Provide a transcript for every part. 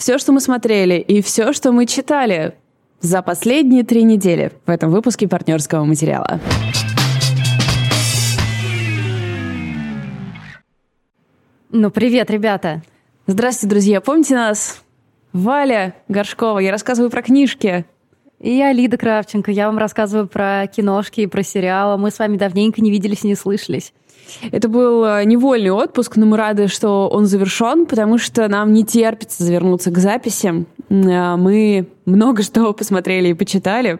Все, что мы смотрели и все, что мы читали за последние три недели в этом выпуске партнерского материала. Ну, привет, ребята. Здравствуйте, друзья. Помните нас? Валя Горшкова. Я рассказываю про книжки. И я Лида Кравченко. Я вам рассказываю про киношки и про сериалы. Мы с вами давненько не виделись и не слышались. Это был э, невольный отпуск, но мы рады, что он завершен, потому что нам не терпится завернуться к записям. Э, мы много что посмотрели и почитали.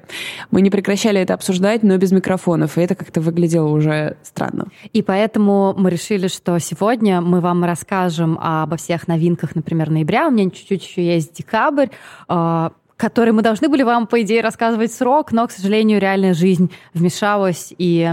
Мы не прекращали это обсуждать, но без микрофонов, и это как-то выглядело уже странно. И поэтому мы решили, что сегодня мы вам расскажем обо всех новинках, например, ноября. У меня чуть-чуть еще есть декабрь э, который мы должны были вам, по идее, рассказывать срок, но, к сожалению, реальная жизнь вмешалась и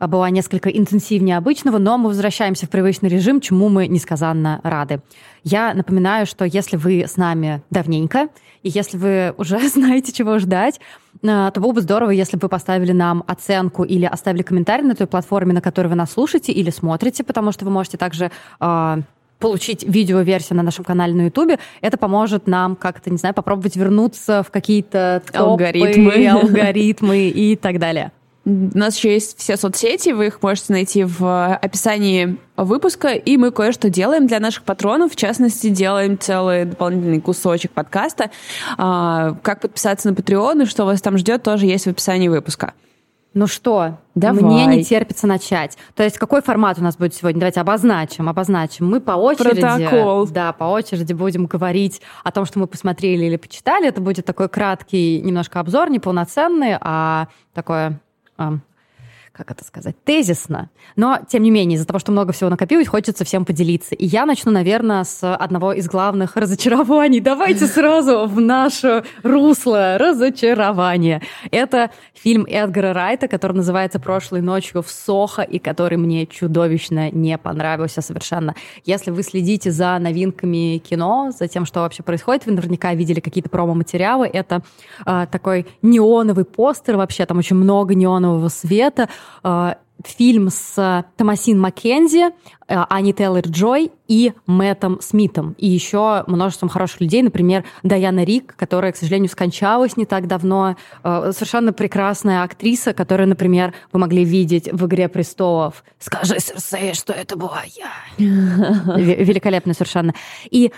была несколько интенсивнее обычного, но мы возвращаемся в привычный режим, чему мы несказанно рады. Я напоминаю, что если вы с нами давненько, и если вы уже знаете, чего ждать, э, то было бы здорово, если бы вы поставили нам оценку или оставили комментарий на той платформе, на которой вы нас слушаете или смотрите, потому что вы можете также э, получить видеоверсию на нашем канале на Ютубе, это поможет нам как-то, не знаю, попробовать вернуться в какие-то алгоритмы, алгоритмы и так далее. У нас еще есть все соцсети, вы их можете найти в описании выпуска, и мы кое-что делаем для наших патронов. В частности, делаем целый дополнительный кусочек подкаста. А, как подписаться на Patreon и что вас там ждет, тоже есть в описании выпуска. Ну что, Давай. мне не терпится начать. То есть какой формат у нас будет сегодня? Давайте обозначим, обозначим. Мы по очереди, Протокол. да, по очереди будем говорить о том, что мы посмотрели или почитали. Это будет такой краткий немножко обзор, не полноценный, а такое um, как это сказать, тезисно. Но, тем не менее, из-за того, что много всего накопилось, хочется всем поделиться. И я начну, наверное, с одного из главных разочарований. Давайте сразу в наше русло разочарования. Это фильм Эдгара Райта, который называется «Прошлой ночью в Сохо», и который мне чудовищно не понравился совершенно. Если вы следите за новинками кино, за тем, что вообще происходит, вы наверняка видели какие-то промо-материалы. Это э, такой неоновый постер, вообще там очень много неонового света, фильм с Томасин Маккензи, э, Ани Тейлор-Джой и Мэттом Смитом. И еще множеством хороших людей, например, Даяна Рик, которая, к сожалению, скончалась не так давно. Э, совершенно прекрасная актриса, которую, например, вы могли видеть в «Игре престолов». «Скажи, Серсея, что это была я». Великолепно совершенно. И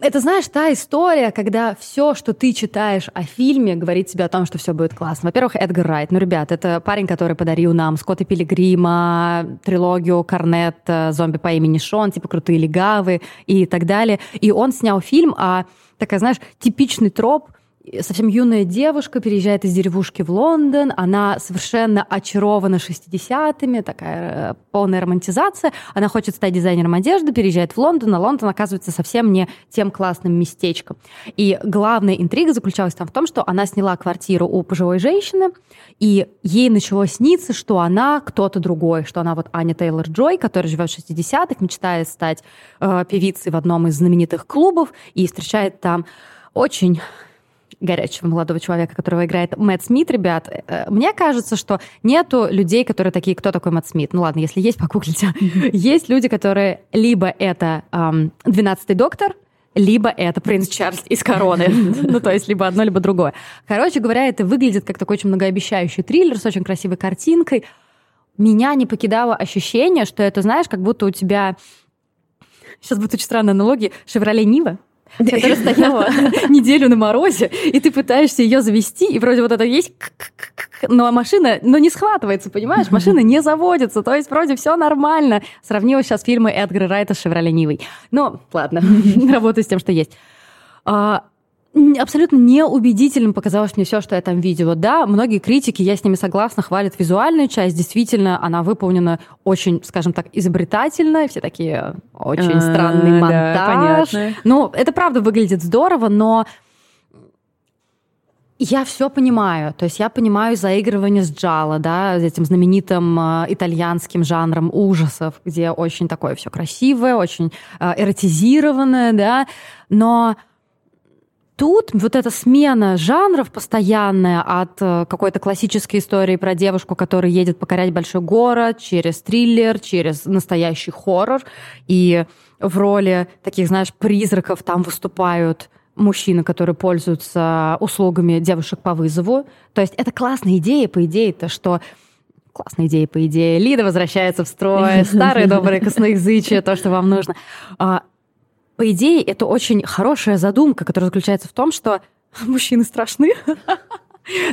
это, знаешь, та история, когда все, что ты читаешь о фильме, говорит тебе о том, что все будет классно. Во-первых, Эдгар Райт. Ну, ребят, это парень, который подарил нам Скотта Пилигрима, трилогию Корнет, зомби по имени Шон, типа «Крутые легавы» и так далее. И он снял фильм о, такая, знаешь, типичный троп – совсем юная девушка переезжает из деревушки в Лондон, она совершенно очарована 60-ми, такая э, полная романтизация, она хочет стать дизайнером одежды, переезжает в Лондон, а Лондон оказывается совсем не тем классным местечком. И главная интрига заключалась там в том, что она сняла квартиру у пожилой женщины, и ей начало сниться, что она кто-то другой, что она вот Аня Тейлор-Джой, которая живет в 60-х, мечтает стать э, певицей в одном из знаменитых клубов и встречает там очень горячего молодого человека, которого играет Мэтт Смит, ребят, э, мне кажется, что нету людей, которые такие, кто такой Мэтт Смит? Ну ладно, если есть, погуглите. Есть люди, которые либо это двенадцатый доктор, либо это принц Чарльз из короны. ну, то есть либо одно, либо другое. Короче говоря, это выглядит как такой очень многообещающий триллер с очень красивой картинкой. Меня не покидало ощущение, что это, знаешь, как будто у тебя... Сейчас будет очень странная аналогия. «Шевроле Нива», которая стояла неделю на морозе, и ты пытаешься ее завести, и вроде вот это есть, но машина, но не схватывается, понимаешь? Машина не заводится, то есть вроде все нормально. Сравнила сейчас фильмы Эдгара Райта с «Шевроле Нивой». Ну, ладно, работаю с тем, что есть. Абсолютно неубедительным показалось мне все, что я там видела. Да, многие критики, я с ними согласна, хвалят визуальную часть. Действительно, она выполнена очень, скажем так, изобретательно. Все такие очень а, странный монтаж. Да, ну, это правда выглядит здорово, но я все понимаю. То есть я понимаю заигрывание с джало, да, этим знаменитым э, итальянским жанром ужасов, где очень такое все красивое, очень э, эротизированное, да, но Тут вот эта смена жанров постоянная от э, какой-то классической истории про девушку, которая едет покорять большой город, через триллер, через настоящий хоррор. И в роли таких, знаешь, призраков там выступают мужчины, которые пользуются услугами девушек по вызову. То есть это классная идея, по идее-то, что классная идея, по идее. Лида возвращается в строй, старые добрые косноязычие, то, что вам нужно. По идее, это очень хорошая задумка, которая заключается в том, что мужчины страшны.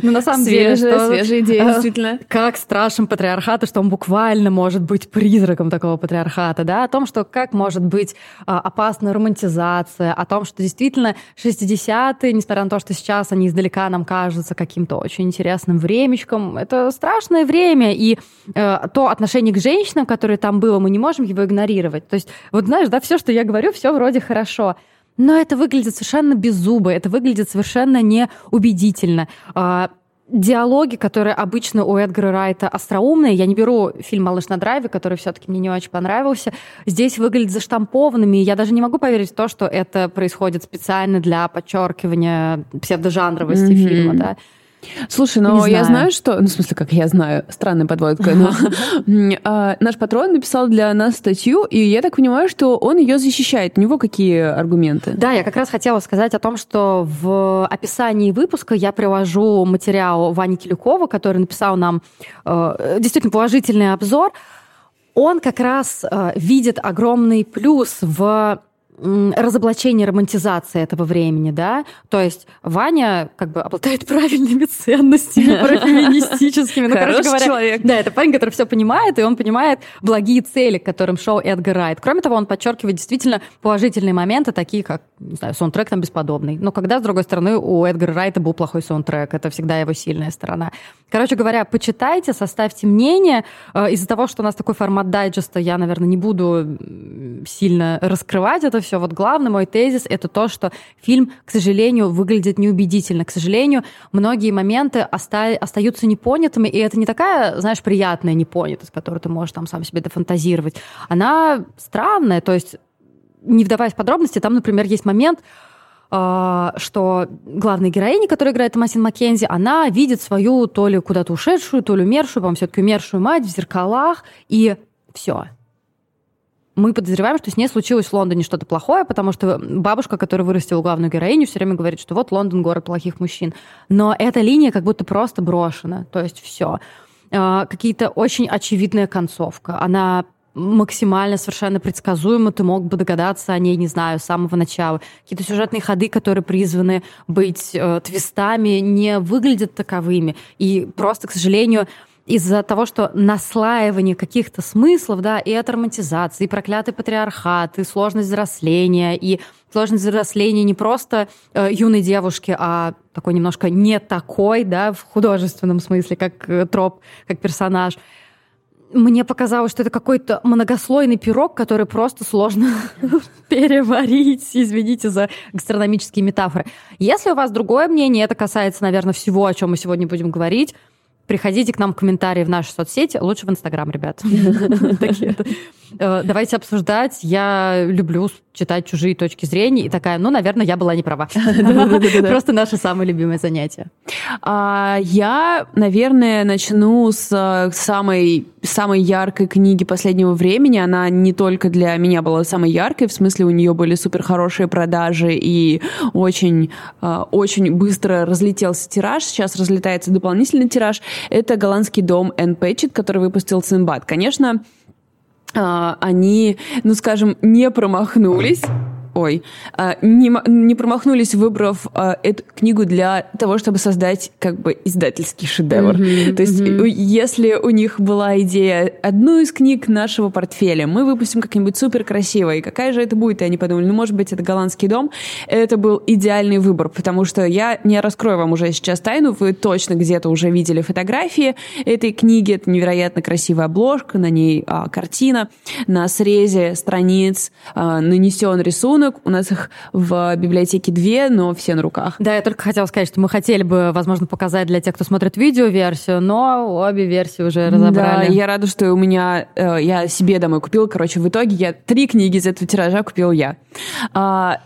Ну, на самом свежая, деле, что, свежая идея, э, действительно. Как страшен патриархат, и что он буквально может быть призраком такого патриархата, да, о том, что как может быть а, опасна романтизация, о том, что действительно 60-е, несмотря на то, что сейчас они издалека нам кажутся каким-то очень интересным времечком, это страшное время, и э, то отношение к женщинам, которое там было, мы не можем его игнорировать. То есть, вот знаешь, да, все, что я говорю, все вроде хорошо. Но это выглядит совершенно беззубо, это выглядит совершенно неубедительно. А, диалоги, которые обычно у Эдгара Райта остроумные, я не беру фильм «Малыш на драйве», который все-таки мне не очень понравился, здесь выглядят заштампованными, и я даже не могу поверить в то, что это происходит специально для подчеркивания псевдожанровости mm-hmm. фильма, да. Слушай, но знаю. я знаю, что... Ну, в смысле, как я знаю, странная подводка, но а, наш патрон написал для нас статью, и я так понимаю, что он ее защищает. У него какие аргументы? Да, я как раз хотела сказать о том, что в описании выпуска я привожу материал Вани Килюкова, который написал нам э, действительно положительный обзор. Он как раз э, видит огромный плюс в разоблачение романтизации этого времени, да, то есть Ваня как бы обладает правильными ценностями профеминистическими. Ну, короче говоря, человек. Да, это парень, который все понимает, и он понимает благие цели, к которым шел Эдгар Райт. Кроме того, он подчеркивает действительно положительные моменты, такие как, не знаю, саундтрек там бесподобный. Но когда, с другой стороны, у Эдгара Райта был плохой саундтрек, это всегда его сильная сторона. Короче говоря, почитайте, составьте мнение. Э, из-за того, что у нас такой формат дайджеста, я, наверное, не буду сильно раскрывать это все. Вот главный мой тезис — это то, что фильм, к сожалению, выглядит неубедительно. К сожалению, многие моменты оста- остаются непонятыми, и это не такая, знаешь, приятная непонятость, которую ты можешь там сам себе дофантазировать. Она странная, то есть, не вдаваясь в подробности, там, например, есть момент, а, что главная героиня, которая играет Томасин Маккензи, она видит свою то ли куда-то ушедшую, то ли умершую, по-моему, все-таки умершую мать в зеркалах, и все мы подозреваем, что с ней случилось в Лондоне что-то плохое, потому что бабушка, которая вырастила главную героиню, все время говорит, что вот Лондон город плохих мужчин. Но эта линия как будто просто брошена. То есть все. А, какие-то очень очевидная концовка. Она максимально совершенно предсказуемо, ты мог бы догадаться о ней, не знаю, с самого начала. Какие-то сюжетные ходы, которые призваны быть э, твистами, не выглядят таковыми. И просто, к сожалению, из-за того, что наслаивание каких-то смыслов, да, и от романтизации, и проклятый патриархат, и сложность взросления, и сложность взросления не просто э, юной девушки, а такой немножко не такой, да, в художественном смысле, как э, троп, как персонаж. Мне показалось, что это какой-то многослойный пирог, который просто сложно переварить, извините за гастрономические метафоры. Если у вас другое мнение, это касается, наверное, всего, о чем мы сегодня будем говорить, Приходите к нам в комментарии в наши соцсети, лучше в Инстаграм, ребят. Э, давайте обсуждать. Я люблю читать чужие точки зрения и такая, ну, наверное, я была не права. Просто наше самое любимое занятие. А, я, наверное, начну с э, самой, самой яркой книги последнего времени. Она не только для меня была самой яркой, в смысле у нее были супер хорошие продажи и очень, э, очень быстро разлетелся тираж. Сейчас разлетается дополнительный тираж. Это голландский дом Энн Пэтчет, который выпустил Синбад. Конечно, а, они, ну скажем, не промахнулись ой, а, не, не промахнулись, выбрав а, эту книгу для того, чтобы создать как бы издательский шедевр. Mm-hmm, То есть, mm-hmm. если у них была идея одну из книг нашего портфеля, мы выпустим как-нибудь супер красиво, и какая же это будет? И они подумали, ну, может быть, это голландский дом. Это был идеальный выбор, потому что я не раскрою вам уже сейчас тайну, вы точно где-то уже видели фотографии этой книги. Это невероятно красивая обложка, на ней а, картина, на срезе страниц а, нанесен рисунок, рисунок. У нас их в библиотеке две, но все на руках. Да, я только хотела сказать, что мы хотели бы, возможно, показать для тех, кто смотрит видео-версию, но обе версии уже разобрали. Да, я рада, что у меня... Э, я себе домой купила. Короче, в итоге я три книги из этого тиража купил я. А,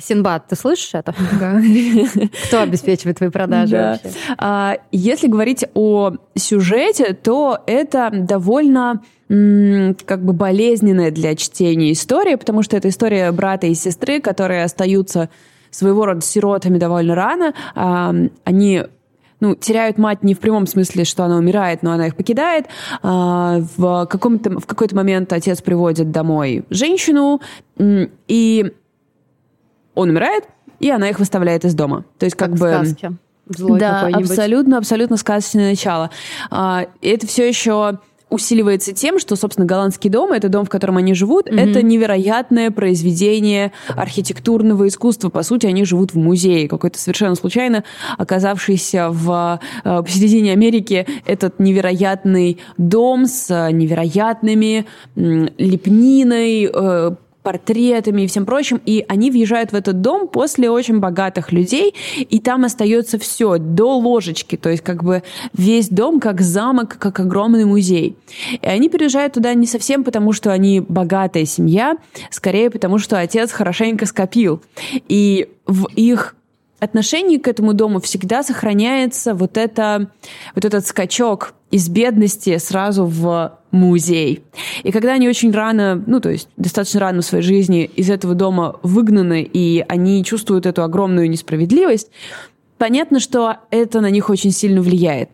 Синбад, ты слышишь это? Да. Кто обеспечивает твои продажи да. вообще? А, если говорить о сюжете, то это довольно как бы болезненная для чтения история, потому что это история брата и сестры, которые остаются своего рода сиротами довольно рано. Они ну, теряют мать не в прямом смысле, что она умирает, но она их покидает. В, каком-то, в какой-то момент отец приводит домой женщину, и он умирает, и она их выставляет из дома. То есть как, как бы... Злой да, абсолютно, абсолютно сказочное начало. Это все еще усиливается тем, что, собственно, голландский дом, это дом, в котором они живут, mm-hmm. это невероятное произведение архитектурного искусства. По сути, они живут в музее, какой-то совершенно случайно оказавшийся в э, посередине Америки этот невероятный дом с невероятными э, лепниной, э, портретами и всем прочим, и они въезжают в этот дом после очень богатых людей, и там остается все до ложечки, то есть как бы весь дом как замок, как огромный музей. И они переезжают туда не совсем потому, что они богатая семья, скорее потому, что отец хорошенько скопил. И в их отношении к этому дому всегда сохраняется вот, это, вот этот скачок из бедности сразу в музей. И когда они очень рано, ну, то есть достаточно рано в своей жизни из этого дома выгнаны, и они чувствуют эту огромную несправедливость, понятно, что это на них очень сильно влияет.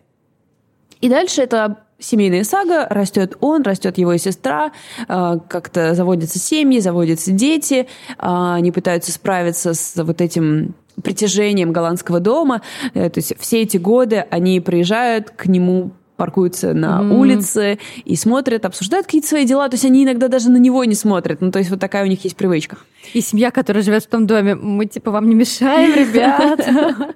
И дальше это семейная сага, растет он, растет его сестра, э, как-то заводятся семьи, заводятся дети, э, они пытаются справиться с вот этим притяжением голландского дома. Э, то есть все эти годы они приезжают к нему паркуются на mm. улице и смотрят, обсуждают какие-то свои дела. То есть они иногда даже на него не смотрят. Ну, то есть вот такая у них есть привычка. И семья, которая живет в том доме, мы типа вам не мешаем, ребят.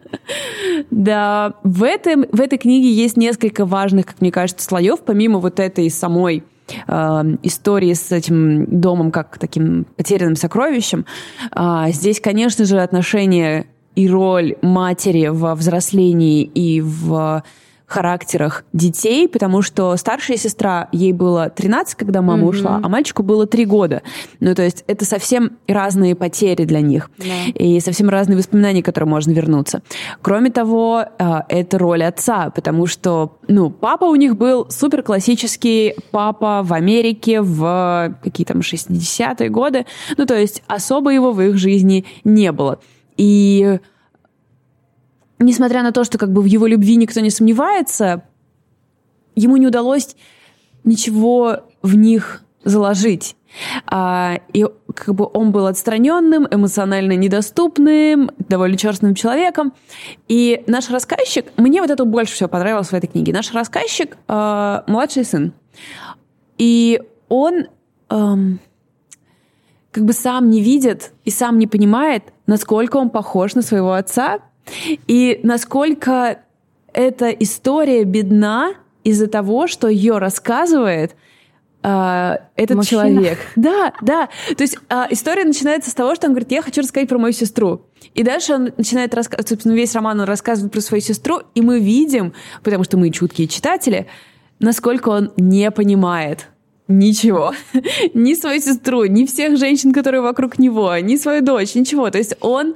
Да, в этой, в этой книге есть несколько важных, как мне кажется, слоев, помимо вот этой самой э, истории с этим домом как таким потерянным сокровищем. А, здесь, конечно же, отношения и роль матери во взрослении и в характерах детей, потому что старшая сестра, ей было 13, когда мама mm-hmm. ушла, а мальчику было 3 года. Ну, то есть это совсем разные потери для них. Yeah. И совсем разные воспоминания, к которым можно вернуться. Кроме того, а, это роль отца, потому что, ну, папа у них был супер классический папа в Америке в какие там 60-е годы. Ну, то есть особо его в их жизни не было. И несмотря на то, что как бы в его любви никто не сомневается, ему не удалось ничего в них заложить. А, и как бы он был отстраненным, эмоционально недоступным, довольно черным человеком. И наш рассказчик, мне вот это больше всего понравилось в этой книге. Наш рассказчик э, младший сын. И он э, как бы сам не видит и сам не понимает, насколько он похож на своего отца, и насколько эта история бедна из-за того, что ее рассказывает Uh, этот Мужчина. человек. Да, да. То есть uh, история начинается с того, что он говорит, я хочу рассказать про мою сестру. И дальше он начинает рассказывать, собственно, весь роман он рассказывает про свою сестру, и мы видим, потому что мы чуткие читатели, насколько он не понимает ничего. ни свою сестру, ни всех женщин, которые вокруг него, ни свою дочь, ничего. То есть он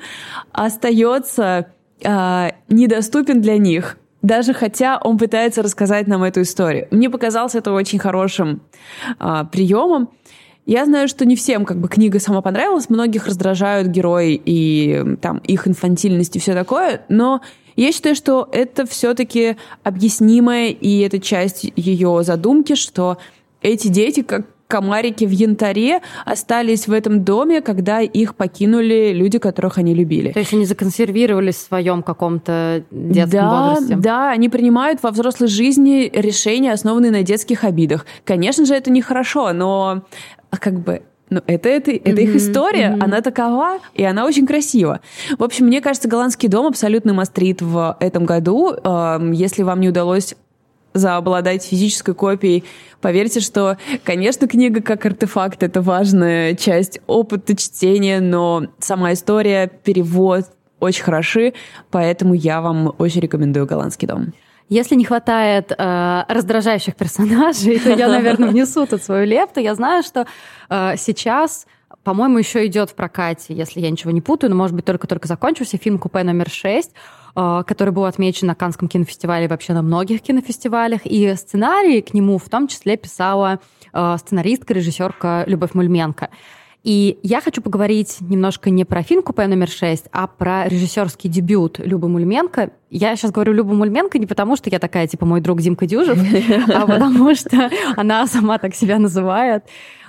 остается э, недоступен для них, даже хотя он пытается рассказать нам эту историю. Мне показалось это очень хорошим э, приемом. Я знаю, что не всем как бы книга сама понравилась, многих раздражают герои и там их инфантильность и все такое, но я считаю, что это все-таки объяснимое, и это часть ее задумки, что эти дети, как комарики в янтаре остались в этом доме, когда их покинули люди, которых они любили. То есть они законсервировались в своем каком-то детском да, возрасте? Да, они принимают во взрослой жизни решения, основанные на детских обидах. Конечно же, это нехорошо, но как бы ну, это, это, это mm-hmm, их история, mm-hmm. она такова, и она очень красива. В общем, мне кажется, «Голландский дом» абсолютно мастрит в этом году. Если вам не удалось заобладать физической копией. Поверьте, что, конечно, книга как артефакт — это важная часть опыта чтения, но сама история, перевод очень хороши, поэтому я вам очень рекомендую «Голландский дом». Если не хватает э, раздражающих персонажей, то я, наверное, внесу тут свою лепту. Я знаю, что э, сейчас по-моему, еще идет в прокате, если я ничего не путаю, но, может быть, только-только закончился фильм «Купе номер 6», э, который был отмечен на Канском кинофестивале и вообще на многих кинофестивалях. И сценарий к нему в том числе писала э, сценаристка, режиссерка Любовь Мульменко. И я хочу поговорить немножко не про фильм «Купе номер 6», а про режиссерский дебют Любы Мульменко. Я сейчас говорю Люба Мульменко не потому, что я такая, типа, мой друг Димка Дюжев, а потому что она сама так себя называет.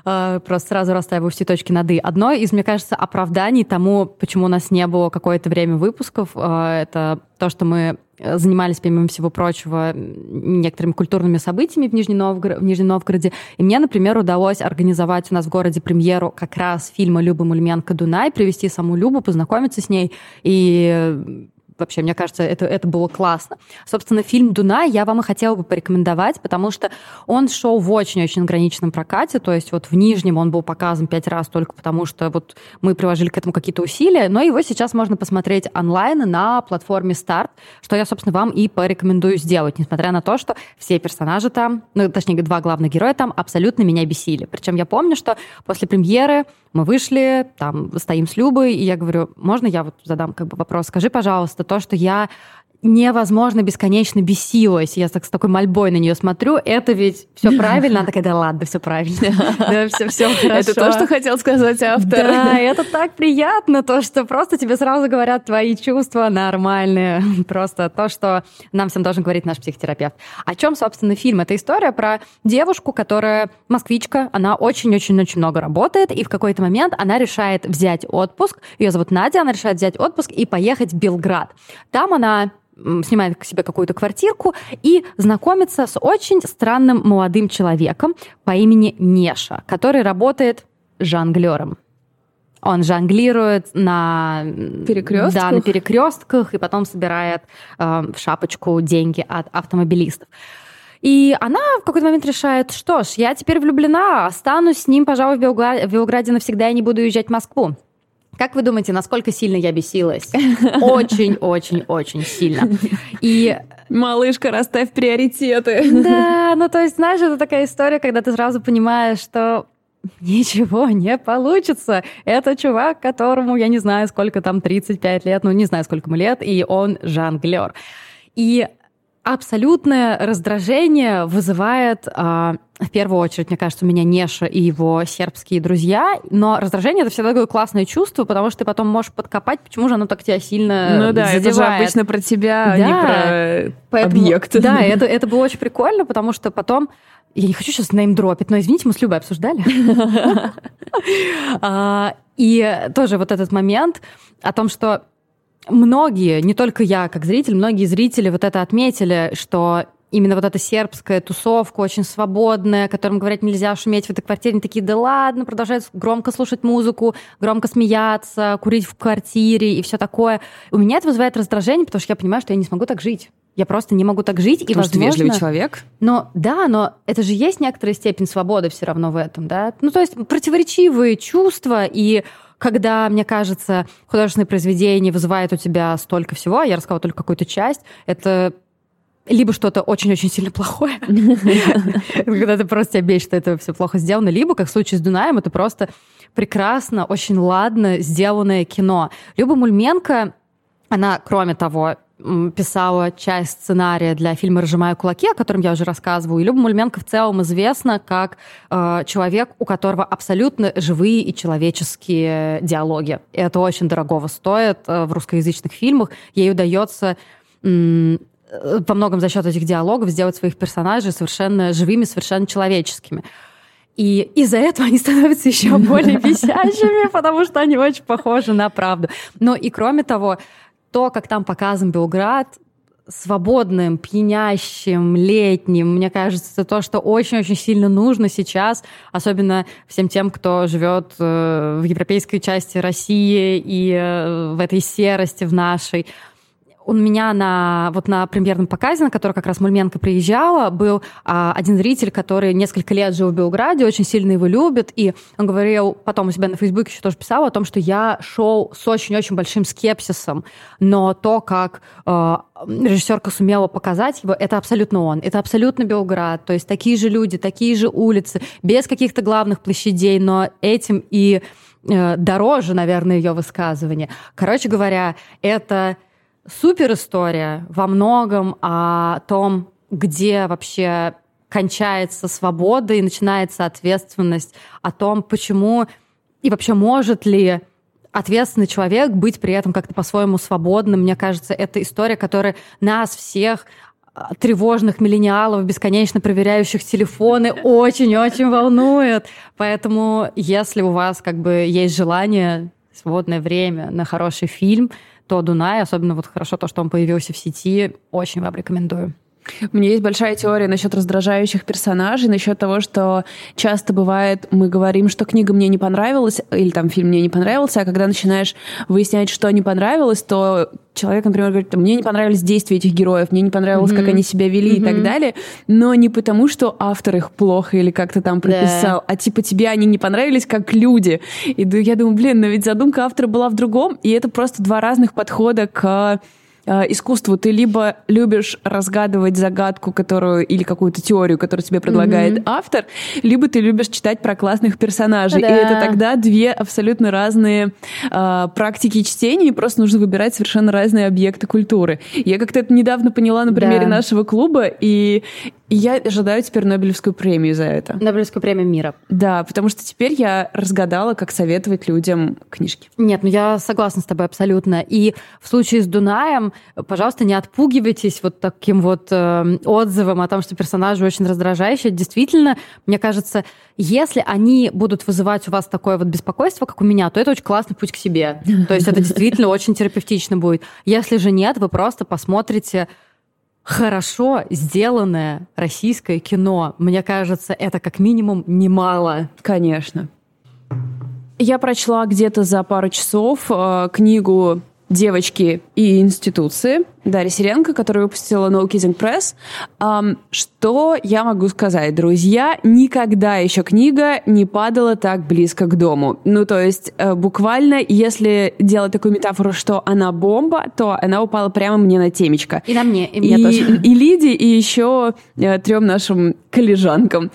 Э, просто сразу расставив все точки над «и». Одно из, мне кажется, оправданий тому, почему у нас не было какое-то время выпусков, э, это то, что мы э, занимались, помимо всего прочего, некоторыми культурными событиями в, Нижнем Новгороде, в Нижнем Новгороде. И мне, например, удалось организовать у нас в городе премьеру как раз фильма Любы Мульменко «Дунай», привести саму Любу, познакомиться с ней и вообще, мне кажется, это, это было классно. Собственно, фильм «Дунай» я вам и хотела бы порекомендовать, потому что он шел в очень-очень ограниченном прокате, то есть вот в Нижнем он был показан пять раз только потому, что вот мы приложили к этому какие-то усилия, но его сейчас можно посмотреть онлайн на платформе «Старт», что я, собственно, вам и порекомендую сделать, несмотря на то, что все персонажи там, ну, точнее, два главных героя там абсолютно меня бесили. Причем я помню, что после премьеры мы вышли, там стоим с Любой, и я говорю, можно я вот задам как бы вопрос? Скажи, пожалуйста, то, что я невозможно бесконечно бесилась. Я так с такой мольбой на нее смотрю. Это ведь все правильно? Она такая, да ладно, все правильно. Да, все, все хорошо. Это то, что хотел сказать автор. Да, это так приятно, то, что просто тебе сразу говорят твои чувства нормальные. Просто то, что нам всем должен говорить наш психотерапевт. О чем, собственно, фильм? Это история про девушку, которая москвичка, она очень-очень-очень много работает, и в какой-то момент она решает взять отпуск. Ее зовут Надя, она решает взять отпуск и поехать в Белград. Там она снимает к себе какую-то квартирку и знакомится с очень странным молодым человеком по имени Неша, который работает жонглером. Он жонглирует на перекрестках, да, на перекрестках и потом собирает э, в шапочку деньги от автомобилистов. И она в какой-то момент решает, что ж, я теперь влюблена, останусь с ним, пожалуй, в Белграде, в Белграде навсегда и не буду уезжать в Москву. Как вы думаете, насколько сильно я бесилась? Очень-очень-очень сильно. И Малышка, расставь приоритеты. Да, ну то есть, знаешь, это такая история, когда ты сразу понимаешь, что ничего не получится. Это чувак, которому, я не знаю, сколько там, 35 лет, ну не знаю, сколько ему лет, и он жонглер. И абсолютное раздражение вызывает, а, в первую очередь, мне кажется, у меня Неша и его сербские друзья, но раздражение — это всегда такое классное чувство, потому что ты потом можешь подкопать, почему же оно так тебя сильно Ну да, задевает. это же обычно про тебя, да. а не про Поэтому, объект. Да, это, это было очень прикольно, потому что потом я не хочу сейчас неймдропить, но извините, мы с Любой обсуждали. А, и тоже вот этот момент о том, что многие, не только я как зритель, многие зрители вот это отметили, что именно вот эта сербская тусовка очень свободная, которым говорят, нельзя шуметь в этой квартире, они такие, да ладно, продолжают громко слушать музыку, громко смеяться, курить в квартире и все такое. У меня это вызывает раздражение, потому что я понимаю, что я не смогу так жить. Я просто не могу так жить. Потому и, возможно, что вежливый человек. Но да, но это же есть некоторая степень свободы все равно в этом, да? Ну, то есть противоречивые чувства и когда, мне кажется, художественное произведение вызывает у тебя столько всего, я рассказала только какую-то часть, это либо что-то очень-очень сильно плохое, когда ты просто тебя бесит, что это все плохо сделано, либо, как в случае с Дунаем, это просто прекрасно, очень ладно сделанное кино. Люба Мульменко, она, кроме того, писала часть сценария для фильма «Разжимая кулаки», о котором я уже рассказываю. И Люба Мульменко в целом известна как э, человек, у которого абсолютно живые и человеческие диалоги. И это очень дорогого стоит э, в русскоязычных фильмах. Ей удается э, во многом за счет этих диалогов сделать своих персонажей совершенно живыми, совершенно человеческими. И из-за этого они становятся еще более висящими, потому что они очень похожи на правду. Но и кроме того, то, как там показан Белград, свободным, пьянящим, летним. Мне кажется, это то, что очень-очень сильно нужно сейчас, особенно всем тем, кто живет э, в европейской части России и э, в этой серости в нашей у меня на, вот на премьерном показе, на который как раз Мульменко приезжала, был а, один зритель, который несколько лет жил в Белграде, очень сильно его любит, и он говорил, потом у себя на Фейсбуке еще тоже писал о том, что я шел с очень-очень большим скепсисом, но то, как э, режиссерка сумела показать его, это абсолютно он, это абсолютно Белград, то есть такие же люди, такие же улицы, без каких-то главных площадей, но этим и э, дороже, наверное, ее высказывание. Короче говоря, это супер история во многом о том, где вообще кончается свобода и начинается ответственность, о том, почему И вообще, может ли ответственный человек быть при этом как-то по-своему свободным? Мне кажется, это история, которая нас всех а, тревожных миллениалов, бесконечно проверяющих телефоны, очень-очень волнует. Поэтому, если у вас как бы есть желание, свободное время на хороший фильм, то Дунай, особенно вот хорошо то, что он появился в сети, очень вам рекомендую. У меня есть большая теория насчет раздражающих персонажей, насчет того, что часто бывает, мы говорим, что книга мне не понравилась, или там фильм мне не понравился, а когда начинаешь выяснять, что не понравилось, то человек, например, говорит, мне не понравились действия этих героев, мне не понравилось, mm-hmm. как они себя вели mm-hmm. и так далее, но не потому, что автор их плохо или как-то там прописал, yeah. а типа тебе они не понравились как люди. И я думаю, блин, но ведь задумка автора была в другом, и это просто два разных подхода к искусству ты либо любишь разгадывать загадку, которую или какую-то теорию, которую тебе предлагает mm-hmm. автор, либо ты любишь читать про классных персонажей. Да. И это тогда две абсолютно разные э, практики чтения, и просто нужно выбирать совершенно разные объекты культуры. Я как-то это недавно поняла на примере да. нашего клуба, и и я ожидаю теперь Нобелевскую премию за это. Нобелевскую премию мира. Да, потому что теперь я разгадала, как советовать людям книжки. Нет, ну я согласна с тобой абсолютно. И в случае с Дунаем, пожалуйста, не отпугивайтесь вот таким вот э, отзывом о том, что персонажи очень раздражающие. Действительно, мне кажется, если они будут вызывать у вас такое вот беспокойство, как у меня, то это очень классный путь к себе. То есть это действительно очень терапевтично будет. Если же нет, вы просто посмотрите хорошо сделанное российское кино. Мне кажется, это как минимум немало. Конечно. Я прочла где-то за пару часов э, книгу девочки и институции Дарья Сиренко, которая выпустила No Kissing Press. Um, что я могу сказать, друзья? Никогда еще книга не падала так близко к дому. Ну, то есть, э, буквально, если делать такую метафору, что она бомба, то она упала прямо мне на темечко. И на мне, и мне и, тоже. И Лиде, и еще э, трем нашим коллежанкам.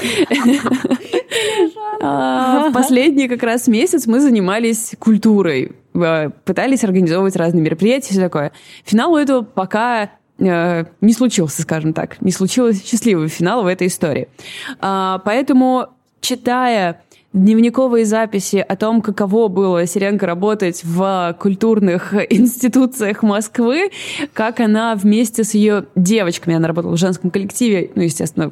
А, в последний как раз месяц мы занимались культурой пытались организовывать разные мероприятия, все такое. Финал у этого пока э, не случился, скажем так. Не случилось счастливый финал в этой истории. А, поэтому, читая дневниковые записи о том, каково было Сиренко работать в культурных институциях Москвы, как она вместе с ее девочками, она работала в женском коллективе, ну, естественно,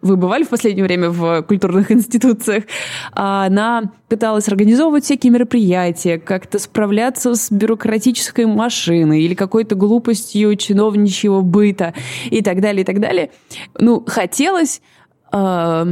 вы бывали в последнее время в культурных институциях, а она пыталась организовывать всякие мероприятия, как-то справляться с бюрократической машиной или какой-то глупостью чиновничьего быта и так далее, и так далее. Ну, хотелось э,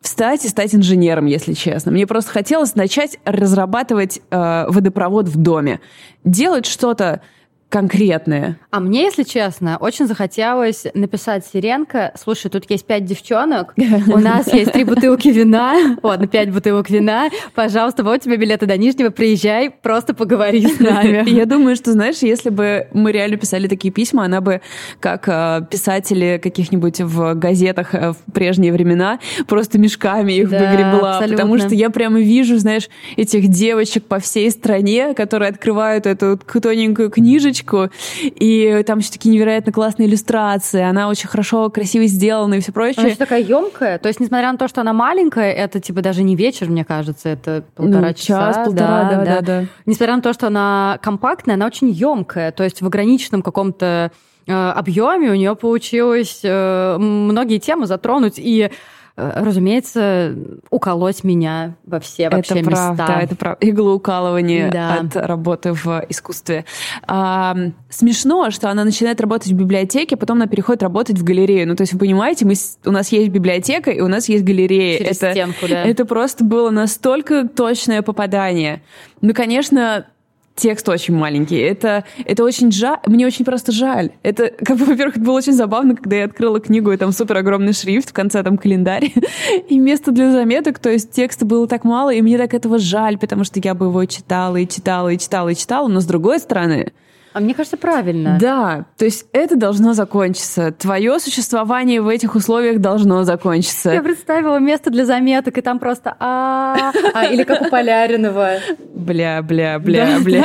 встать и стать инженером, если честно. Мне просто хотелось начать разрабатывать э, водопровод в доме, делать что-то конкретные. А мне, если честно, очень захотелось написать Сиренко, слушай, тут есть пять девчонок, у нас есть три бутылки вина, ладно, пять бутылок вина, пожалуйста, вот тебе билеты до Нижнего, приезжай, просто поговори с нами. Я думаю, что, знаешь, если бы мы реально писали такие письма, она бы, как э, писатели каких-нибудь в газетах э, в прежние времена, просто мешками их да, выгребла, абсолютно. потому что я прямо вижу, знаешь, этих девочек по всей стране, которые открывают эту тоненькую книжечку, книжку, и там еще такие невероятно классные иллюстрации, она очень хорошо, красиво сделана и все прочее. Она еще такая емкая, то есть, несмотря на то, что она маленькая, это типа даже не вечер, мне кажется, это полтора ну, часа. Час, полтора, да, да, да, да. Несмотря на то, что она компактная, она очень емкая, то есть в ограниченном каком-то э, объеме у нее получилось э, многие темы затронуть и разумеется, уколоть меня во все вообще это места. Правда, это правда. Иглоукалывание да. от работы в искусстве. А, смешно, что она начинает работать в библиотеке, потом она переходит работать в галерею. Ну, то есть, вы понимаете, мы, у нас есть библиотека, и у нас есть галерея. Через это, стенку, да. это просто было настолько точное попадание. Ну, конечно, текст очень маленький. Это, это очень жаль. Мне очень просто жаль. Это, как бы, во-первых, это было очень забавно, когда я открыла книгу, и там супер огромный шрифт, в конце там календарь, и место для заметок, то есть текста было так мало, и мне так этого жаль, потому что я бы его читала и читала и читала и читала, но с другой стороны, а мне кажется, правильно. Да, то есть это должно закончиться. Твое существование в этих условиях должно закончиться. Я представила место для заметок, и там просто а, а или как у Поляринова. Бля, бля, бля, бля.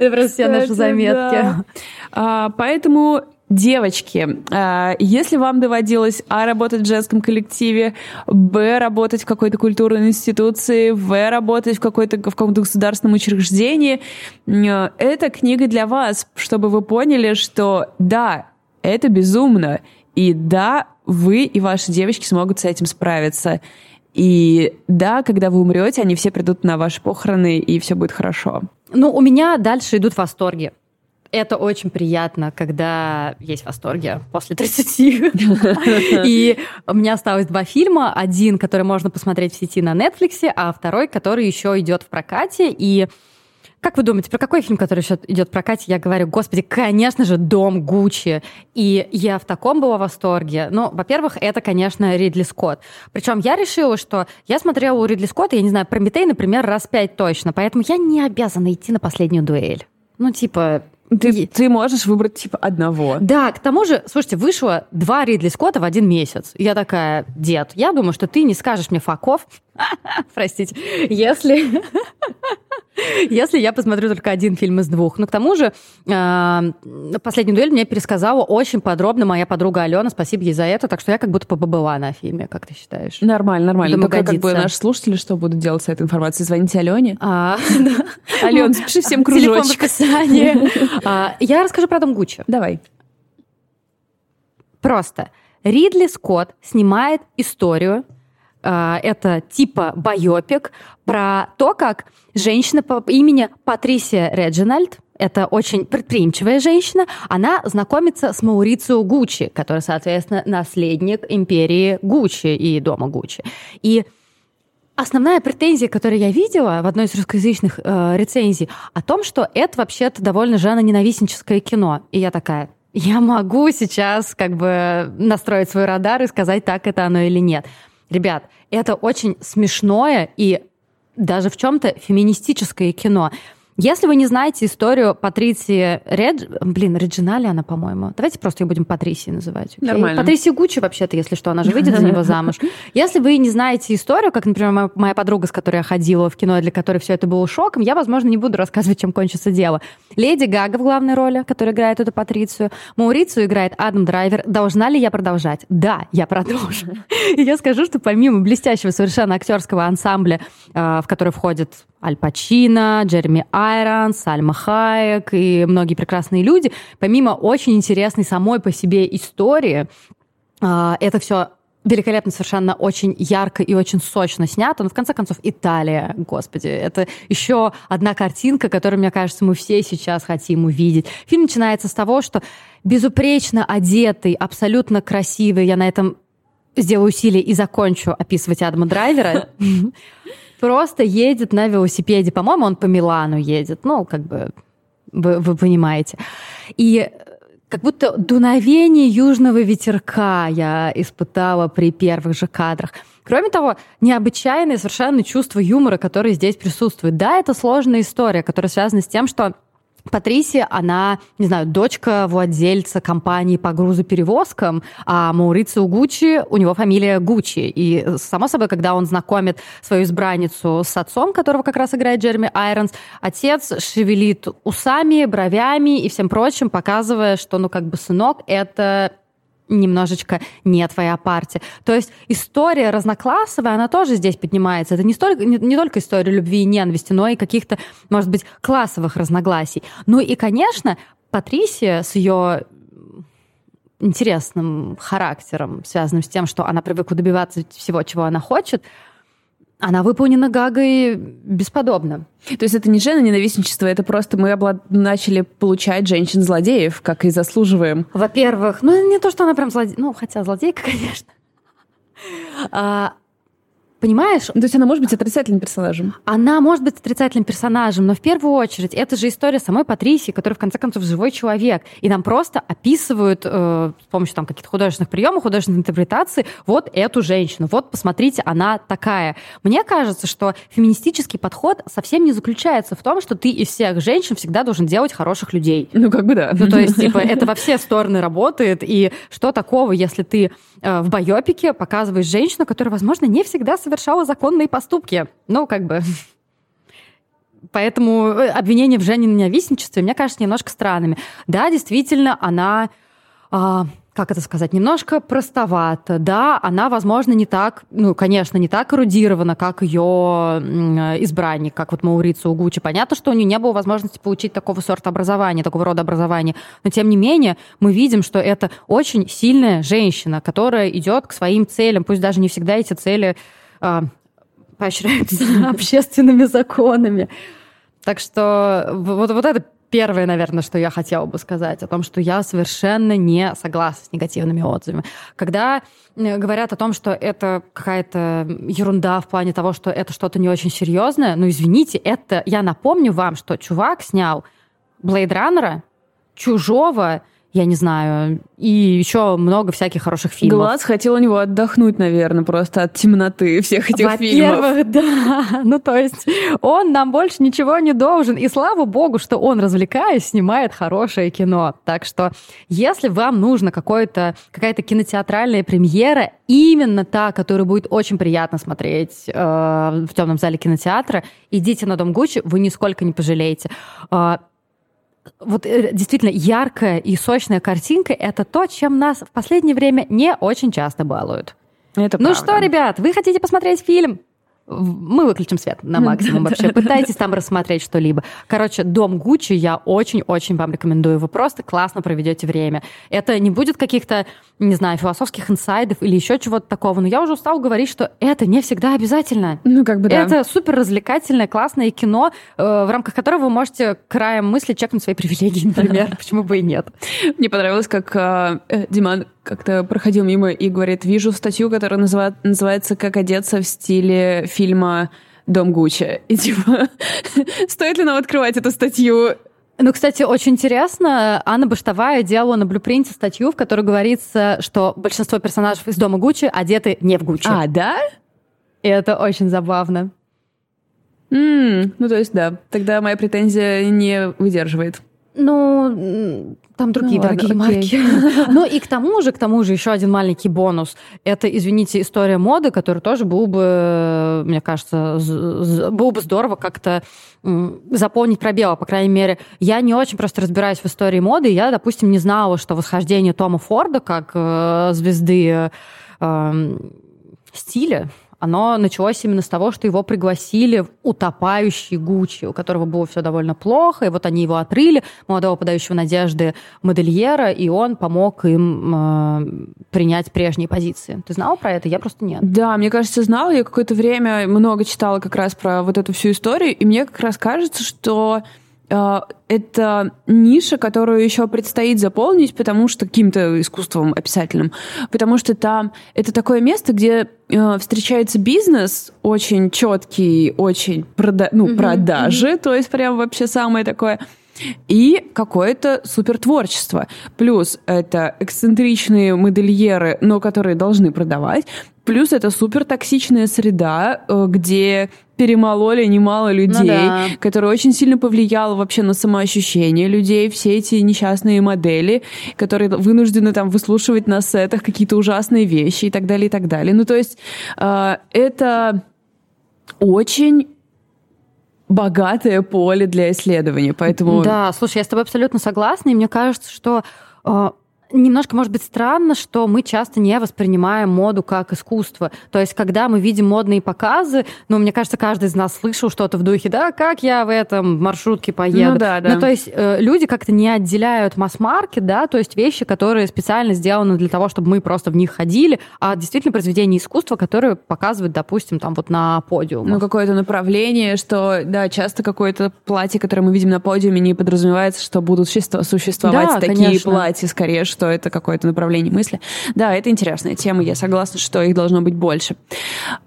Это просто все наши заметки. А, поэтому Девочки, а, если вам доводилось А. работать в женском коллективе, Б. работать в какой-то культурной институции, В. работать в, какой-то, в каком-то государственном учреждении, эта книга для вас, чтобы вы поняли, что да, это безумно, и да, вы и ваши девочки смогут с этим справиться. И да, когда вы умрете, они все придут на ваши похороны, и все будет хорошо. Ну, у меня дальше идут восторги. Это очень приятно, когда есть восторги после 30. И у меня осталось два фильма. Один, который можно посмотреть в сети на Netflix, а второй, который еще идет в прокате. И как вы думаете, про какой фильм, который еще идет в прокате, я говорю, господи, конечно же, «Дом Гуччи». И я в таком была восторге. Ну, во-первых, это, конечно, Ридли Скотт. Причем я решила, что я смотрела у Ридли Скотта, я не знаю, Прометей, например, раз пять точно, поэтому я не обязана идти на последнюю дуэль. Ну, типа, ты, ты можешь выбрать типа одного. Да, к тому же, слушайте, вышло два Ридли Скотта в один месяц. Я такая, дед, я думаю, что ты не скажешь мне факов, простите, если если я посмотрю только один фильм из двух. Но к тому же а, «Последнюю дуэль» мне пересказала очень подробно моя подруга Алена. Спасибо ей за это. Так что я как будто побыла на фильме, как ты считаешь? Нормально, нормально. Только как бы наши слушатели что будут делать с этой информацией? Звоните Алене? А, Ален, запиши всем кружочек. Телефон в описании. А, я расскажу про Дом Гуччи. Давай. Просто. Ридли Скотт снимает историю это типа байопик про то, как женщина по имени Патрисия Реджинальд, это очень предприимчивая женщина, она знакомится с Маурицио Гуччи, который, соответственно, наследник империи Гуччи и дома Гуччи. И Основная претензия, которую я видела в одной из русскоязычных э, рецензий, о том, что это вообще-то довольно жаноненавистническое кино. И я такая, я могу сейчас как бы настроить свой радар и сказать, так это оно или нет. Ребят, это очень смешное и даже в чем-то феминистическое кино. Если вы не знаете историю Патриции Ред... Блин, Реджинали она, по-моему. Давайте просто ее будем Патрисией называть. Okay? Нормально. Патрисия Гуччи, вообще-то, если что, она же выйдет за него замуж. Если вы не знаете историю, как, например, моя подруга, с которой я ходила в кино, для которой все это было шоком, я, возможно, не буду рассказывать, чем кончится дело. Леди Гага в главной роли, которая играет эту Патрицию. Маурицию играет Адам Драйвер. Должна ли я продолжать? Да, я продолжу. И я скажу, что помимо блестящего совершенно актерского ансамбля, э, в который входит Аль Пачино, Джереми Айронс, Сальма Хайек и многие прекрасные люди. Помимо очень интересной самой по себе истории, а, это все великолепно, совершенно очень ярко и очень сочно снято. Но в конце концов Италия, господи, это еще одна картинка, которую, мне кажется, мы все сейчас хотим увидеть. Фильм начинается с того, что безупречно одетый, абсолютно красивый, я на этом сделаю усилие и закончу описывать Адама Драйвера, просто едет на велосипеде. По-моему, он по Милану едет. Ну, как бы вы, вы понимаете. И как будто дуновение южного ветерка я испытала при первых же кадрах. Кроме того, необычайное совершенно чувство юмора, которое здесь присутствует. Да, это сложная история, которая связана с тем, что Патрисия, она, не знаю, дочка владельца компании по грузоперевозкам, а Маурицио Гуччи, у него фамилия Гуччи. И, само собой, когда он знакомит свою избранницу с отцом, которого как раз играет Джереми Айронс, отец шевелит усами, бровями и всем прочим, показывая, что, ну, как бы, сынок, это немножечко не твоя партия. То есть история разноклассовая, она тоже здесь поднимается. Это не, столько, не, не только история любви и ненависти, но и каких-то, может быть, классовых разногласий. Ну и, конечно, Патрисия с ее интересным характером, связанным с тем, что она привыкла добиваться всего, чего она хочет, она выполнена Гагой бесподобно. То есть это не жена-ненавистничество, это просто мы облад... начали получать женщин-злодеев, как и заслуживаем. Во-первых, ну не то, что она прям злодей, ну хотя злодейка, конечно. А, Понимаешь? То есть она может быть отрицательным персонажем? Она может быть отрицательным персонажем, но в первую очередь это же история самой Патрисии, которая в конце концов живой человек. И нам просто описывают э, с помощью там, каких-то художественных приемов, художественной интерпретации вот эту женщину. Вот, посмотрите, она такая. Мне кажется, что феминистический подход совсем не заключается в том, что ты из всех женщин всегда должен делать хороших людей. Ну, как бы да. Ну, то есть, типа, это во все стороны работает. И что такого, если ты э, в байопике показываешь женщину, которая, возможно, не всегда совершала законные поступки. Ну, как бы... Поэтому э, обвинение в Жене ненавистничестве, мне кажется, немножко странными. Да, действительно, она а, как это сказать, немножко простовато, да, она, возможно, не так, ну, конечно, не так эрудирована, как ее избранник, как вот Маурица Угучи. Понятно, что у нее не было возможности получить такого сорта образования, такого рода образования, но, тем не менее, мы видим, что это очень сильная женщина, которая идет к своим целям, пусть даже не всегда эти цели поощряются общественными законами. Так что вот, вот это первое, наверное, что я хотела бы сказать, о том, что я совершенно не согласна с негативными отзывами. Когда э, говорят о том, что это какая-то ерунда в плане того, что это что-то не очень серьезное, ну, извините, это, я напомню вам, что чувак снял Runner, Чужого, я не знаю, и еще много всяких хороших фильмов. Глаз хотел у него отдохнуть, наверное, просто от темноты всех этих фильмов. Во-первых, да. Ну, то есть он нам больше ничего не должен. И слава богу, что он, развлекаясь, снимает хорошее кино. Так что, если вам нужно какое-то, какая-то кинотеатральная премьера, именно та, которую будет очень приятно смотреть э, в темном зале кинотеатра, идите на Дом Гуччи, вы нисколько не пожалеете. Э, вот э, действительно яркая и сочная картинка — это то, чем нас в последнее время не очень часто балуют. Это ну правда. что, ребят, вы хотите посмотреть фильм? Мы выключим свет на максимум вообще. Пытайтесь там рассмотреть что-либо. Короче, дом Гуччи я очень-очень вам рекомендую. Вы просто классно проведете время. Это не будет каких-то, не знаю, философских инсайдов или еще чего-то такого. Но я уже устала говорить, что это не всегда обязательно. Ну, как бы да. Это супер развлекательное, классное кино, э, в рамках которого вы можете краем мысли чекнуть свои привилегии, например. Почему бы и нет? Мне понравилось, как э, Диман как-то проходил мимо и говорит, вижу статью, которая называет, называется «Как одеться в стиле фильма «Дом Гуччи». И типа, стоит ли нам открывать эту статью? Ну, кстати, очень интересно, Анна Баштовая делала на Блюпринте статью, в которой говорится, что большинство персонажей из дома Гуччи одеты не в Гуччи. А, да? И это очень забавно. Mm, ну, то есть, да, тогда моя претензия не выдерживает. Ну, там другие ну, дорогие ладно, марки. ну и к тому же, к тому же еще один маленький бонус. Это, извините, история моды, которую тоже был бы, мне кажется, было бы здорово как-то заполнить пробел. По крайней мере, я не очень просто разбираюсь в истории моды. Я, допустим, не знала, что восхождение Тома Форда как э, звезды э, стиля оно началось именно с того, что его пригласили в утопающий Гуччи, у которого было все довольно плохо, и вот они его отрыли, молодого подающего надежды модельера, и он помог им э, принять прежние позиции. Ты знала про это? Я просто нет. Да, мне кажется, знала. Я какое-то время много читала как раз про вот эту всю историю, и мне как раз кажется, что это ниша, которую еще предстоит заполнить, потому что каким-то искусством описательным, потому что там это такое место, где э, встречается бизнес очень четкий, очень прода ну, mm-hmm. продажи, mm-hmm. то есть прям вообще самое такое и какое-то супертворчество. Плюс это эксцентричные модельеры, но которые должны продавать. Плюс это супер токсичная среда, э, где перемололи немало ну людей, ну, да. которая очень сильно повлияла вообще на самоощущение людей, все эти несчастные модели, которые вынуждены там выслушивать на сетах какие-то ужасные вещи и так далее, и так далее. Ну, то есть э, это очень богатое поле для исследования, поэтому... Да, слушай, я с тобой абсолютно согласна, и мне кажется, что э, немножко, может быть, странно, что мы часто не воспринимаем моду как искусство. То есть, когда мы видим модные показы, ну, мне кажется, каждый из нас слышал что-то в духе, да, как я в этом маршрутке поеду. Ну, да, да. Ну, то есть, э, люди как-то не отделяют масс-маркет, да, то есть вещи, которые специально сделаны для того, чтобы мы просто в них ходили, а действительно произведения искусства, которые показывают, допустим, там вот на подиуме. Ну, какое-то направление, что, да, часто какое-то платье, которое мы видим на подиуме, не подразумевается, что будут существовать да, такие конечно. платья, скорее, что что это какое-то направление мысли. Да, это интересная тема, я согласна, что их должно быть больше.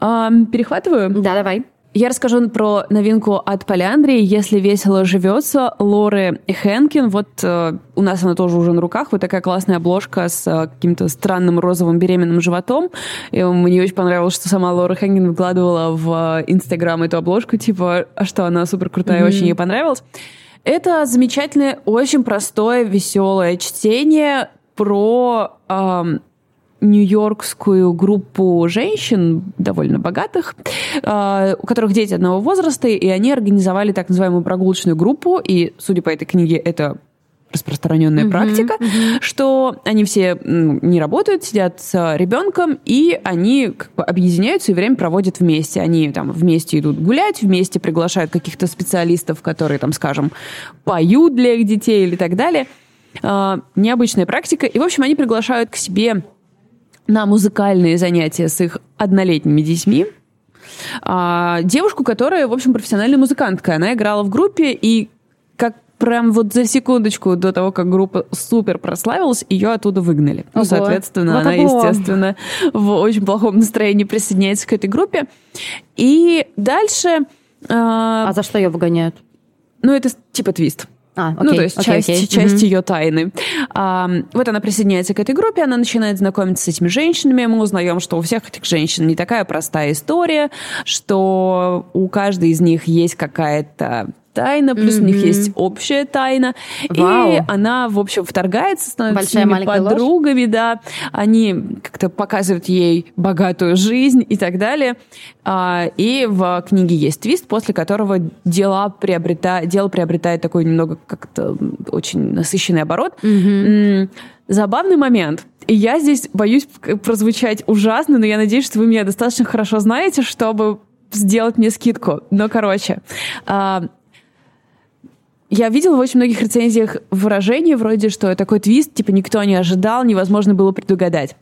Перехватываю? Да, давай. Я расскажу про новинку от Поляндрии «Если весело живется» Лоры Хенкин. Вот э, у нас она тоже уже на руках. Вот такая классная обложка с э, каким-то странным розовым беременным животом. И мне очень понравилось, что сама Лора Хенкин выкладывала в Инстаграм эту обложку. Типа, а что, она супер крутая, mm-hmm. очень ей понравилась. Это замечательное, очень простое, веселое чтение про эм, нью-йоркскую группу женщин, довольно богатых, э, у которых дети одного возраста, и они организовали так называемую прогулочную группу, и, судя по этой книге, это распространенная mm-hmm, практика, mm-hmm. что они все не работают, сидят с ребенком, и они как бы объединяются и время проводят вместе. Они там вместе идут гулять, вместе приглашают каких-то специалистов, которые там, скажем, поют для их детей или так далее. А, необычная практика. И, в общем, они приглашают к себе на музыкальные занятия с их однолетними детьми. А, девушку, которая, в общем, профессиональная музыкантка. Она играла в группе, и как прям вот за секундочку до того, как группа супер прославилась, ее оттуда выгнали. Ну, Ого. Ну, соответственно, вот она, естественно, в очень плохом настроении присоединяется к этой группе. И дальше... Э, а за что ее выгоняют? Ну, это типа твист. А, окей, ну, то есть окей, часть, окей. часть mm-hmm. ее тайны. А, вот она присоединяется к этой группе, она начинает знакомиться с этими женщинами. Мы узнаем, что у всех этих женщин не такая простая история, что у каждой из них есть какая-то тайна, плюс mm-hmm. у них есть общая тайна. Вау. И она, в общем, вторгается, становится Большая, с подругами, ложь. да. Они как-то показывают ей богатую жизнь и так далее. А, и в книге есть твист, после которого дела приобрета... дело приобретает такой немного как-то очень насыщенный оборот. Mm-hmm. Забавный момент. И я здесь боюсь прозвучать ужасно, но я надеюсь, что вы меня достаточно хорошо знаете, чтобы сделать мне скидку. Но, короче, а, я видела в очень многих рецензиях выражение вроде, что такой твист, типа, никто не ожидал, невозможно было предугадать.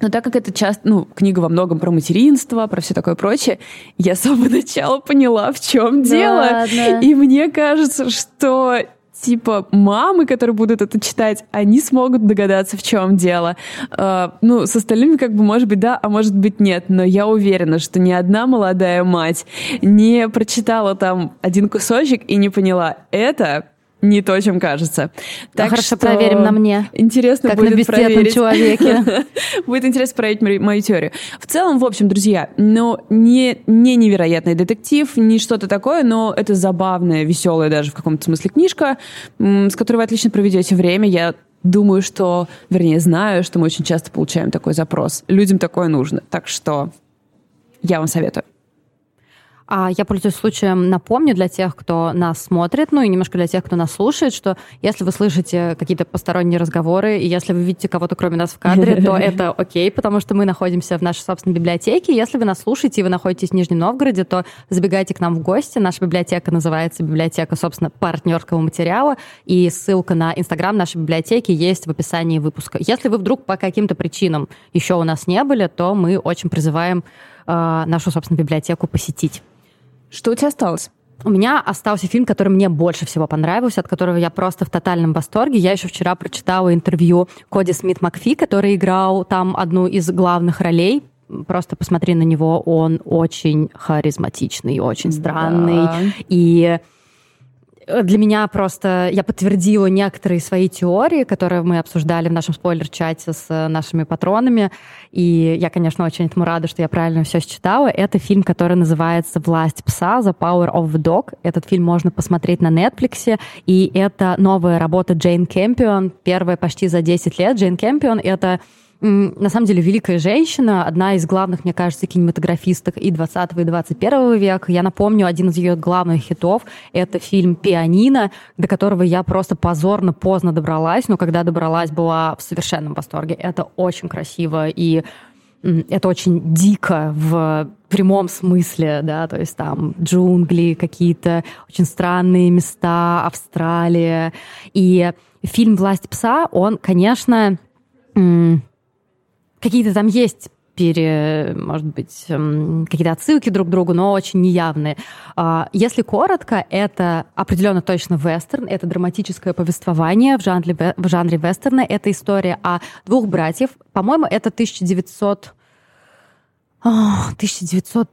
Но так как это часто, ну, книга во многом про материнство, про все такое прочее, я с самого начала поняла, в чем да дело. Ладно. И мне кажется, что типа мамы, которые будут это читать, они смогут догадаться, в чем дело. Uh, ну, с остальными как бы может быть да, а может быть нет, но я уверена, что ни одна молодая мать не прочитала там один кусочек и не поняла, это не то, чем кажется. Ну, так хорошо, что проверим на мне. Интересно как будет на проверить. человеке. будет интересно проверить мою теорию. В целом, в общем, друзья, ну, не, не невероятный детектив, не что-то такое, но это забавная, веселая даже в каком-то смысле книжка, с которой вы отлично проведете время. Я думаю, что, вернее, знаю, что мы очень часто получаем такой запрос. Людям такое нужно. Так что я вам советую. А я пользуюсь случаем, напомню для тех, кто нас смотрит, ну и немножко для тех, кто нас слушает, что если вы слышите какие-то посторонние разговоры, и если вы видите кого-то кроме нас в кадре, то это окей, потому что мы находимся в нашей собственной библиотеке. Если вы нас слушаете и вы находитесь в Нижнем Новгороде, то забегайте к нам в гости. Наша библиотека называется библиотека, собственно, партнерского материала, и ссылка на Инстаграм нашей библиотеки есть в описании выпуска. Если вы вдруг по каким-то причинам еще у нас не были, то мы очень призываем э, нашу, собственно, библиотеку посетить. Что у тебя осталось? У меня остался фильм, который мне больше всего понравился, от которого я просто в тотальном восторге. Я еще вчера прочитала интервью Коди Смит Макфи, который играл там одну из главных ролей. Просто посмотри на него, он очень харизматичный, очень странный. Да. И для меня просто я подтвердила некоторые свои теории, которые мы обсуждали в нашем спойлер-чате с э, нашими патронами. И я, конечно, очень этому рада, что я правильно все считала. Это фильм, который называется «Власть пса» «The Power of the Dog». Этот фильм можно посмотреть на Netflix. И это новая работа Джейн Кэмпион, первая почти за 10 лет. Джейн Кэмпион — это на самом деле великая женщина, одна из главных, мне кажется, кинематографисток и 20 и 21 века. Я напомню, один из ее главных хитов — это фильм «Пианино», до которого я просто позорно поздно добралась, но когда добралась, была в совершенном восторге. Это очень красиво и это очень дико в прямом смысле, да, то есть там джунгли, какие-то очень странные места, Австралия. И фильм «Власть пса», он, конечно, какие-то там есть пере, может быть, эм, какие-то отсылки друг к другу, но очень неявные. А, если коротко, это определенно точно вестерн, это драматическое повествование в жанре, в жанре вестерна, это история о двух братьев. По-моему, это 1900 1900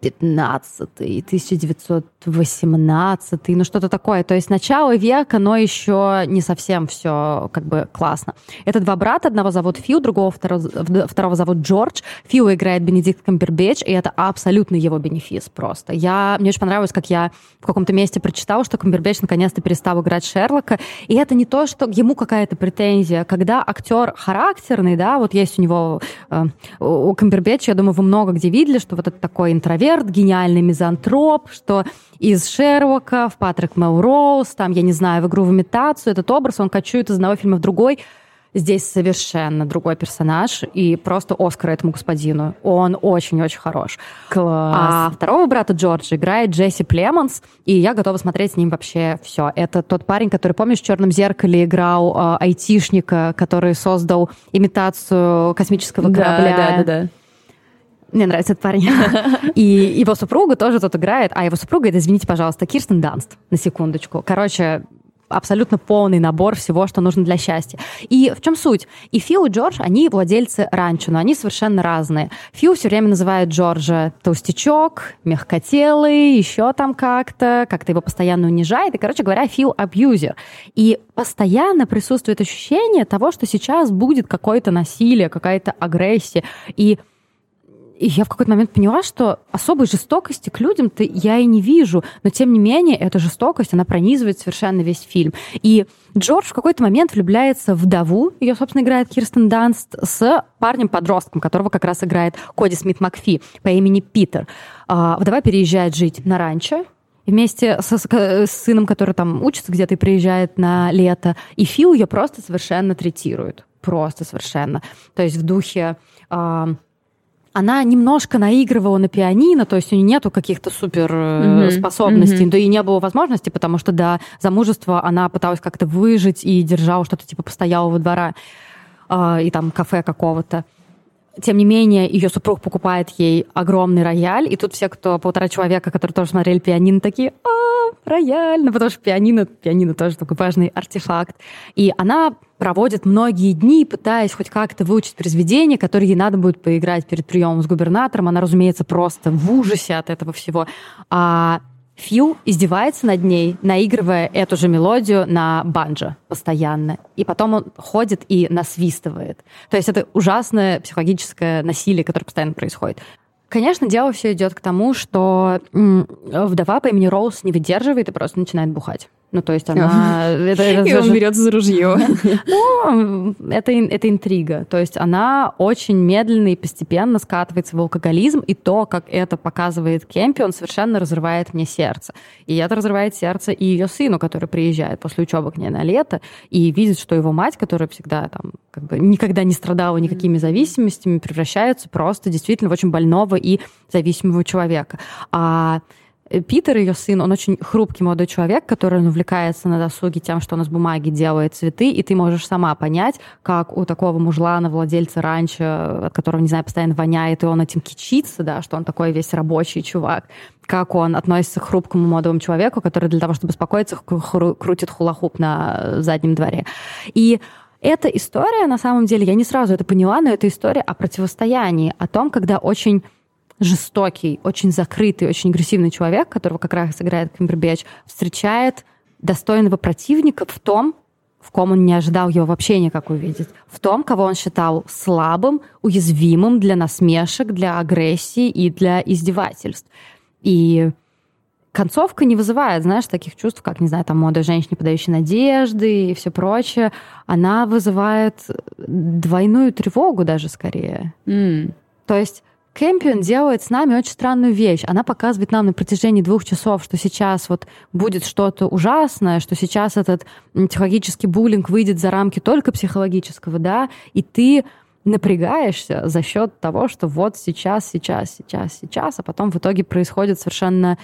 15 1918 ну что-то такое. То есть начало века, но еще не совсем все как бы классно. Это два брата, одного зовут Фил, другого второго, второго зовут Джордж. Фил играет Бенедикт Камбербэтч, и это абсолютно его бенефис просто. Я, мне очень понравилось, как я в каком-то месте прочитала, что Камбербэтч наконец-то перестал играть Шерлока. И это не то, что ему какая-то претензия. Когда актер характерный, да, вот есть у него, э, у Камбербэтча, я думаю, вы много где видели, что вот это такой интроверт, экстраверт, гениальный мизантроп, что из Шерлока в Патрик Мелроуз, там, я не знаю, в игру в имитацию, этот образ, он кочует из одного фильма в другой. Здесь совершенно другой персонаж, и просто Оскар этому господину. Он очень-очень хорош. Класс. А второго брата Джорджа играет Джесси Племонс, и я готова смотреть с ним вообще все. Это тот парень, который, помнишь, в «Черном зеркале» играл э, айтишника, который создал имитацию космического корабля. Да, да, да. да. Мне нравится этот парень. И его супруга тоже тут играет. А его супруга, это, извините, пожалуйста, Кирстен Данст, на секундочку. Короче, абсолютно полный набор всего, что нужно для счастья. И в чем суть? И Фил и Джордж, они владельцы ранчо, но они совершенно разные. Фил все время называет Джорджа толстячок, мягкотелый, еще там как-то, как-то его постоянно унижает. И, короче говоря, Фил абьюзер. И постоянно присутствует ощущение того, что сейчас будет какое-то насилие, какая-то агрессия. И и я в какой-то момент поняла, что особой жестокости к людям-то я и не вижу. Но, тем не менее, эта жестокость, она пронизывает совершенно весь фильм. И Джордж в какой-то момент влюбляется в вдову, ее, собственно, играет Кирстен Данст, с парнем-подростком, которого как раз играет Коди Смит Макфи по имени Питер. А, вдова переезжает жить на ранчо, вместе со, с сыном, который там учится где-то и приезжает на лето. И Фил ее просто совершенно третирует. Просто совершенно. То есть в духе... А, она немножко наигрывала на пианино, то есть у нее нету каких-то супер mm-hmm. способностей, mm-hmm. да и не было возможности, потому что до замужества она пыталась как-то выжить и держала что-то типа постоялого двора э, и там кафе какого-то. Тем не менее, ее супруг покупает ей огромный рояль, и тут все, кто полтора человека, которые тоже смотрели пианино, такие, а, рояль, ну потому что пианино, пианино тоже такой важный артефакт. И она проводит многие дни, пытаясь хоть как-то выучить произведение, которое ей надо будет поиграть перед приемом с губернатором. Она, разумеется, просто в ужасе от этого всего. А Фил издевается над ней, наигрывая эту же мелодию на банджо постоянно. И потом он ходит и насвистывает. То есть это ужасное психологическое насилие, которое постоянно происходит. Конечно, дело все идет к тому, что вдова по имени Роуз не выдерживает и просто начинает бухать. Ну, то есть она... это, это и он берется за ружье. Ну, это, это интрига. То есть она очень медленно и постепенно скатывается в алкоголизм, и то, как это показывает Кемпи, он совершенно разрывает мне сердце. И это разрывает сердце и ее сыну, который приезжает после учебы к ней на лето, и видит, что его мать, которая всегда там как бы никогда не страдала никакими зависимостями, превращается просто действительно в очень больного и зависимого человека. А Питер, ее сын, он очень хрупкий молодой человек, который увлекается на досуге тем, что он из бумаги делает цветы, и ты можешь сама понять, как у такого мужлана, владельца ранчо, от которого, не знаю, постоянно воняет, и он этим кичится, да, что он такой весь рабочий чувак, как он относится к хрупкому молодому человеку, который для того, чтобы успокоиться, крутит хулахуп на заднем дворе. И эта история, на самом деле, я не сразу это поняла, но это история о противостоянии, о том, когда очень жестокий, очень закрытый, очень агрессивный человек, которого как раз играет Кимбербэтч, встречает достойного противника в том, в ком он не ожидал его вообще никак увидеть, в том, кого он считал слабым, уязвимым для насмешек, для агрессии и для издевательств. И концовка не вызывает, знаешь, таких чувств, как, не знаю, там, молодой женщине, подающей надежды и все прочее. Она вызывает двойную тревогу даже скорее. Mm. То есть Кэмпион делает с нами очень странную вещь. Она показывает нам на протяжении двух часов, что сейчас вот будет что-то ужасное, что сейчас этот психологический буллинг выйдет за рамки только психологического, да, и ты напрягаешься за счет того, что вот сейчас, сейчас, сейчас, сейчас, а потом в итоге происходит совершенно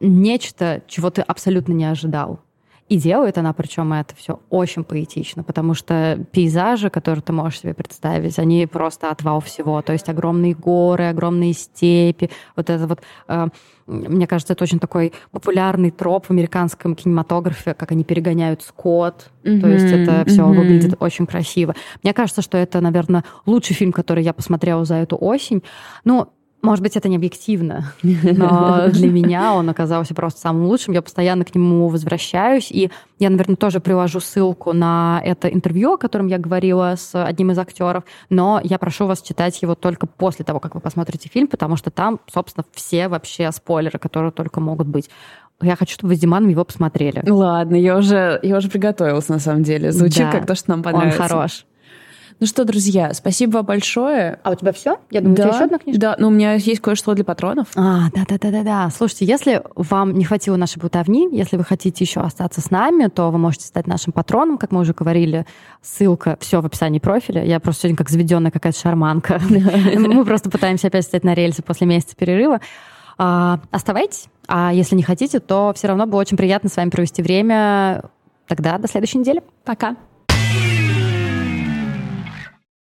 нечто, чего ты абсолютно не ожидал. И делает она, причем это все очень поэтично, потому что пейзажи, которые ты можешь себе представить, они просто отвал всего. То есть огромные горы, огромные степи. Вот это вот, э, мне кажется, это очень такой популярный троп в американском кинематографе, как они перегоняют скот. Mm-hmm, То есть это все mm-hmm. выглядит очень красиво. Мне кажется, что это, наверное, лучший фильм, который я посмотрела за эту осень. Ну, может быть, это не объективно, но для меня он оказался просто самым лучшим. Я постоянно к нему возвращаюсь. И я, наверное, тоже приложу ссылку на это интервью, о котором я говорила с одним из актеров. Но я прошу вас читать его только после того, как вы посмотрите фильм, потому что там, собственно, все вообще спойлеры, которые только могут быть. Я хочу, чтобы вы с Диманом его посмотрели. Ладно, я уже, я уже приготовилась, на самом деле. Звучит да, как то, что нам понравится. Он хорош. Ну что, друзья, спасибо вам большое. А у тебя все? Я думаю, да, у тебя еще одна книжка. Да, но у меня есть кое-что для патронов. А, да-да-да-да-да. Слушайте, если вам не хватило нашей бутовни, если вы хотите еще остаться с нами, то вы можете стать нашим патроном, как мы уже говорили. Ссылка все в описании профиля. Я просто сегодня как заведенная какая-то шарманка. Мы просто пытаемся опять стать на рельсы после месяца перерыва. А, оставайтесь. А если не хотите, то все равно было очень приятно с вами провести время. Тогда до следующей недели. Пока.